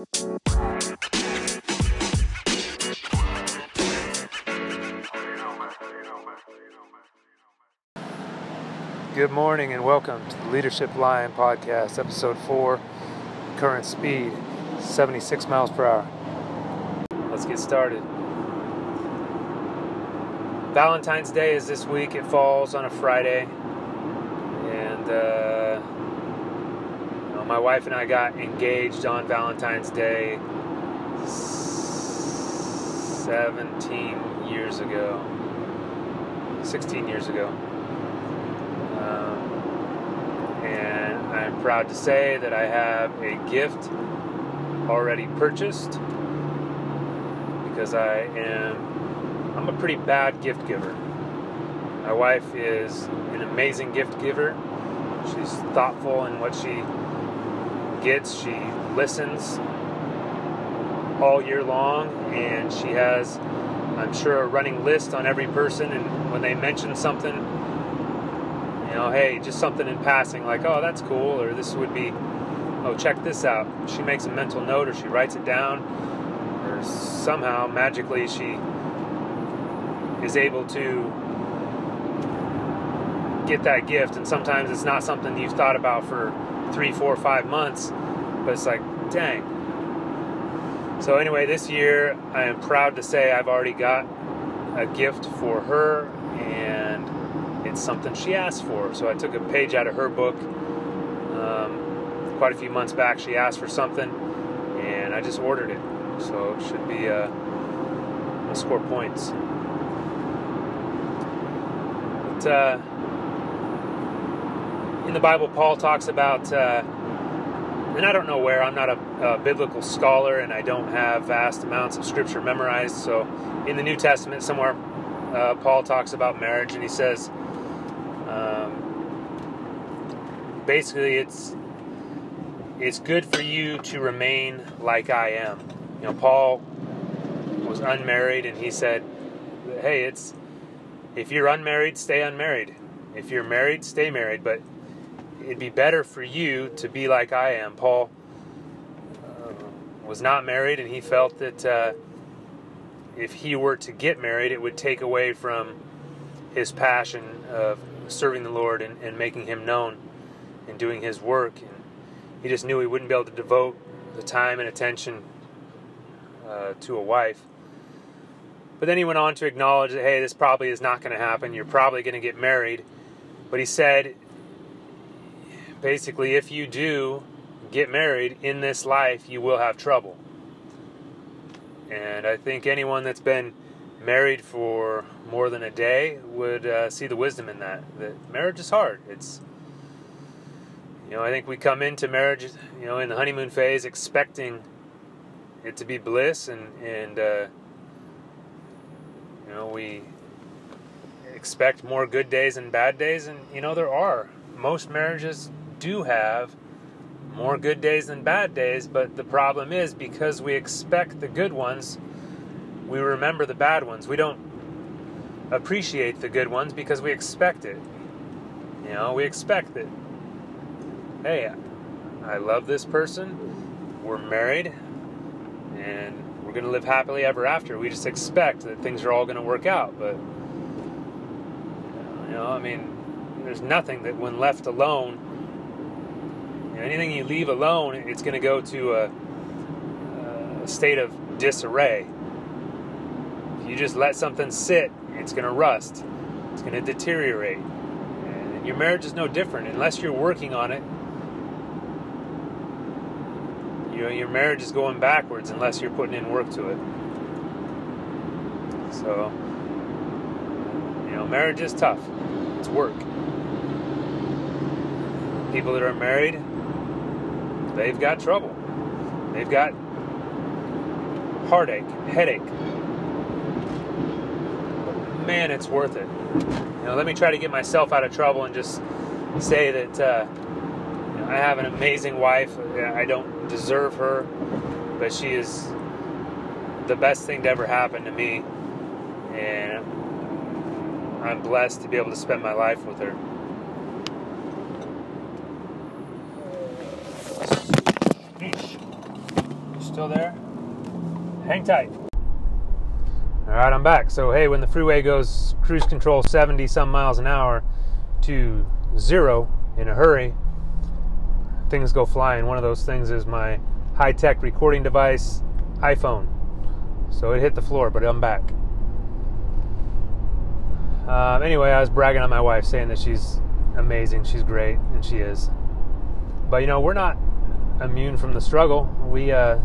Good morning and welcome to the Leadership Lion Podcast, Episode 4, current speed 76 miles per hour. Let's get started. Valentine's Day is this week, it falls on a Friday, and uh, my wife and I got engaged on Valentine's Day 17 years ago, 16 years ago. Um, and I'm proud to say that I have a gift already purchased because I am I'm a pretty bad gift giver. My wife is an amazing gift giver. She's thoughtful in what she gets. She listens all year long and she has I'm sure a running list on every person and when they mention something you know, hey, just something in passing, like, oh, that's cool, or this would be, oh, check this out. She makes a mental note, or she writes it down, or somehow magically she is able to get that gift. And sometimes it's not something you've thought about for three, four, five months, but it's like, dang. So, anyway, this year I am proud to say I've already got a gift for her, and it's something she asked for. So I took a page out of her book. Um, quite a few months back, she asked for something, and I just ordered it. So it should be uh, I'll score points. But uh, in the Bible, Paul talks about, uh, and I don't know where. I'm not a, a biblical scholar, and I don't have vast amounts of scripture memorized. So in the New Testament, somewhere uh, Paul talks about marriage, and he says, um, basically, it's it's good for you to remain like I am. You know, Paul was unmarried, and he said, "Hey, it's if you're unmarried, stay unmarried. If you're married, stay married. But it'd be better for you to be like I am." Paul uh, was not married, and he felt that uh, if he were to get married, it would take away from his passion of serving the Lord and, and making Him known and doing His work. And he just knew he wouldn't be able to devote the time and attention uh, to a wife. But then he went on to acknowledge that, hey, this probably is not going to happen. You're probably going to get married. But he said, basically, if you do get married in this life, you will have trouble. And I think anyone that's been married for more than a day would uh, see the wisdom in that. That marriage is hard. It's you know I think we come into marriage you know in the honeymoon phase expecting it to be bliss and and uh, you know we expect more good days and bad days and you know there are most marriages do have more good days than bad days but the problem is because we expect the good ones we remember the bad ones. We don't appreciate the good ones because we expect it. You know, we expect that, hey, I love this person, we're married, and we're going to live happily ever after. We just expect that things are all going to work out. But, you know, I mean, there's nothing that when left alone, anything you leave alone, it's going to go to a, a state of disarray you just let something sit, it's going to rust. It's going to deteriorate. And your marriage is no different unless you're working on it. You know, your marriage is going backwards unless you're putting in work to it. So, you know, marriage is tough. It's work. People that are married, they've got trouble. They've got heartache, headache, man, it's worth it. You know, let me try to get myself out of trouble and just say that uh, you know, I have an amazing wife. I don't deserve her, but she is the best thing to ever happen to me, and I'm blessed to be able to spend my life with her. Still there? Hang tight. All right, I'm back. So, hey, when the freeway goes cruise control 70 some miles an hour to zero in a hurry, things go flying. One of those things is my high tech recording device, iPhone. So it hit the floor, but I'm back. Um, anyway, I was bragging on my wife, saying that she's amazing, she's great, and she is. But you know, we're not immune from the struggle. We uh,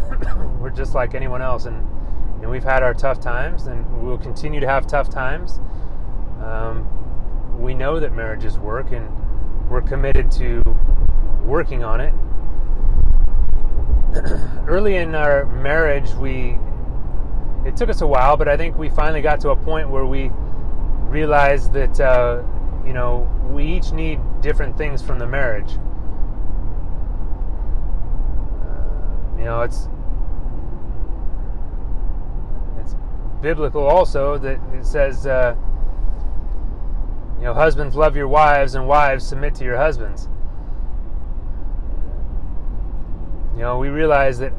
we're just like anyone else, and know, we've had our tough times, and we'll continue to have tough times. Um, we know that marriages work, and we're committed to working on it. Early in our marriage, we it took us a while, but I think we finally got to a point where we realized that uh, you know we each need different things from the marriage. Uh, you know, it's it's biblical also that it says. Uh, you know, husbands love your wives and wives submit to your husbands. You know, we realize that,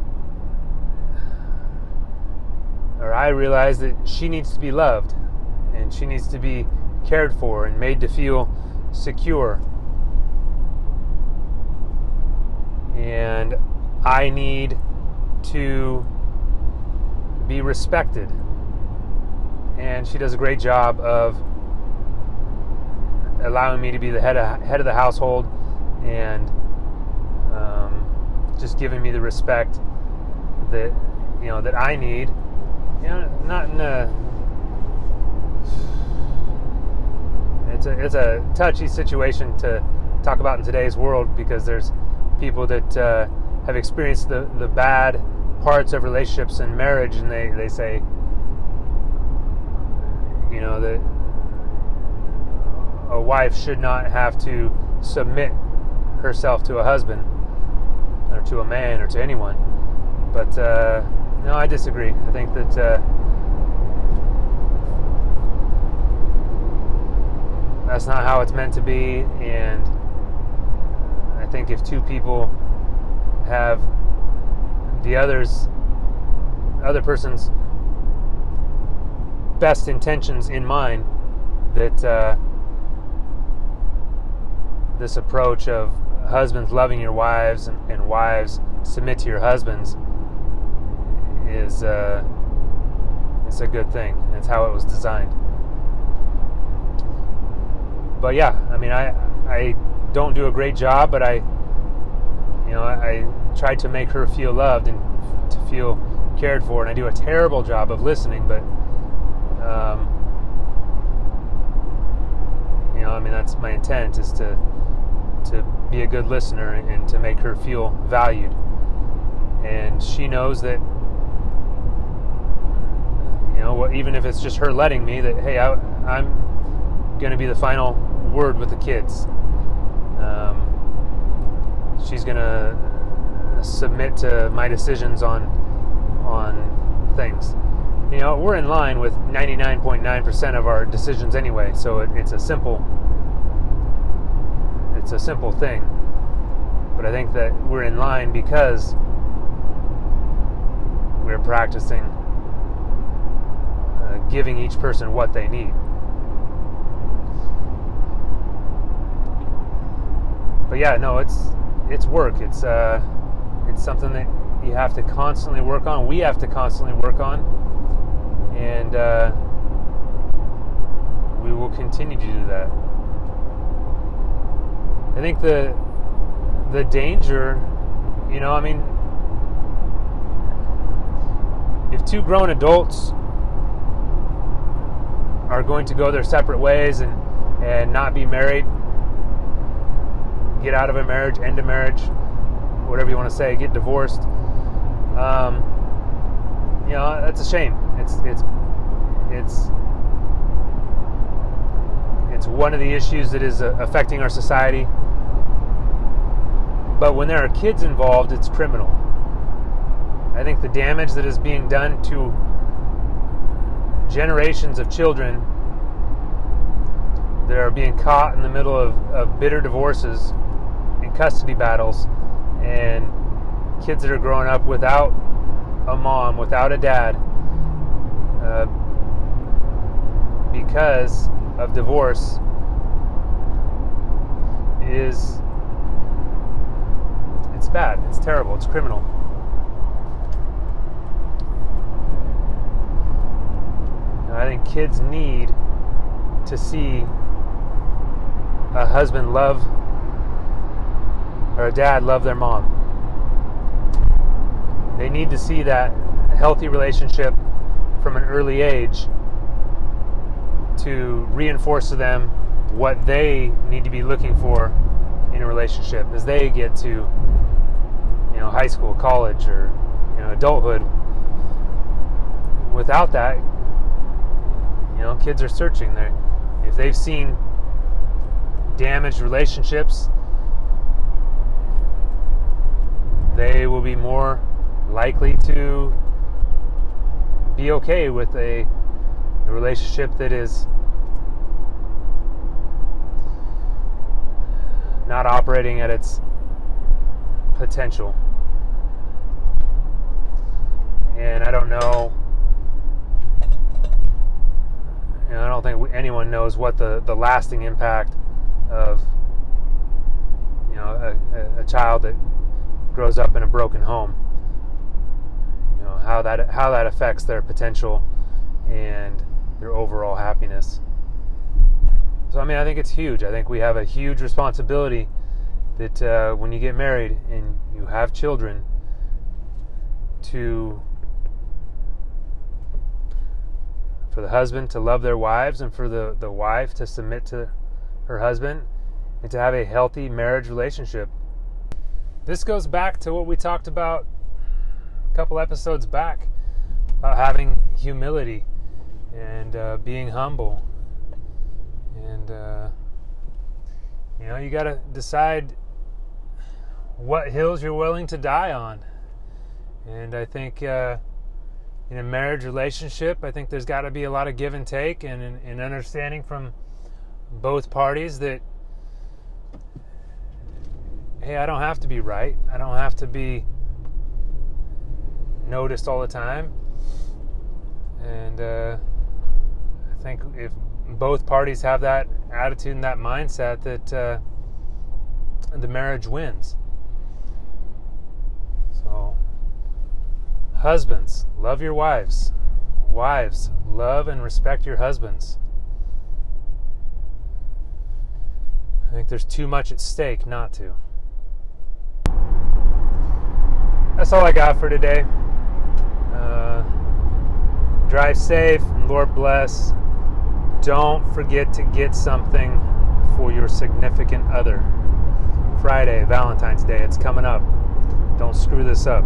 or I realize that she needs to be loved and she needs to be cared for and made to feel secure. And I need to be respected. And she does a great job of allowing me to be the head of, head of the household and um, just giving me the respect that you know that I need. You know, not in a it's a it's a touchy situation to talk about in today's world because there's people that uh, have experienced the the bad parts of relationships and marriage, and they they say, you know that a wife should not have to submit herself to a husband or to a man or to anyone. But uh, no, I disagree. I think that uh, that's not how it's meant to be, and I think if two people have the others, other person's best intentions in mind, that. Uh, this approach of husbands loving your wives and, and wives submit to your husbands is uh, it's a good thing. It's how it was designed. But yeah, I mean, I I don't do a great job, but I you know I, I try to make her feel loved and to feel cared for, and I do a terrible job of listening, but. Um, you know, I mean, that's my intent is to to be a good listener and to make her feel valued. And she knows that, you know, even if it's just her letting me, that, hey, I, am going to be the final word with the kids. She's going to submit to my decisions on on things. You know, we're in line with 99.9% of our decisions anyway, so it, it's a simple it's a simple thing. But I think that we're in line because we're practicing uh, giving each person what they need. But yeah, no, it's it's work. It's uh, it's something that you have to constantly work on. We have to constantly work on, and uh, we will continue to do that. I think the the danger, you know, I mean, if two grown adults are going to go their separate ways and and not be married, get out of a marriage, end a marriage, whatever you want to say, get divorced. Um, you know, that's a shame. It's it's it's it's one of the issues that is uh, affecting our society. But when there are kids involved, it's criminal. I think the damage that is being done to generations of children that are being caught in the middle of, of bitter divorces custody battles and kids that are growing up without a mom, without a dad, uh, because of divorce is it's bad. It's terrible. It's criminal. I think kids need to see a husband love or a dad love their mom. They need to see that healthy relationship from an early age to reinforce to them what they need to be looking for in a relationship as they get to you know high school, college or you know adulthood. Without that, you know, kids are searching there. If they've seen damaged relationships, they will be more likely to be okay with a, a relationship that is not operating at its potential. And I don't know. You know, I don't think anyone knows what the, the lasting impact of you know a, a child that grows up in a broken home. You know how that how that affects their potential and their overall happiness. So I mean, I think it's huge. I think we have a huge responsibility that uh, when you get married and you have children, to for the husband to love their wives and for the, the wife to submit to her husband and to have a healthy marriage relationship. This goes back to what we talked about a couple episodes back about having humility and uh, being humble. And, uh, you know, you got to decide what hills you're willing to die on. And I think uh, in a marriage relationship, I think there's got to be a lot of give and take and, and understanding from both parties that hey, I don't have to be right. I don't have to be noticed all the time. And uh, I think if both parties have that attitude and that mindset, that uh, the marriage wins. So, husbands, love your wives. Wives, love and respect your husbands. I think there's too much at stake not to that's all I got for today. Uh, drive safe and Lord bless. Don't forget to get something for your significant other. Friday, Valentine's Day, it's coming up. Don't screw this up.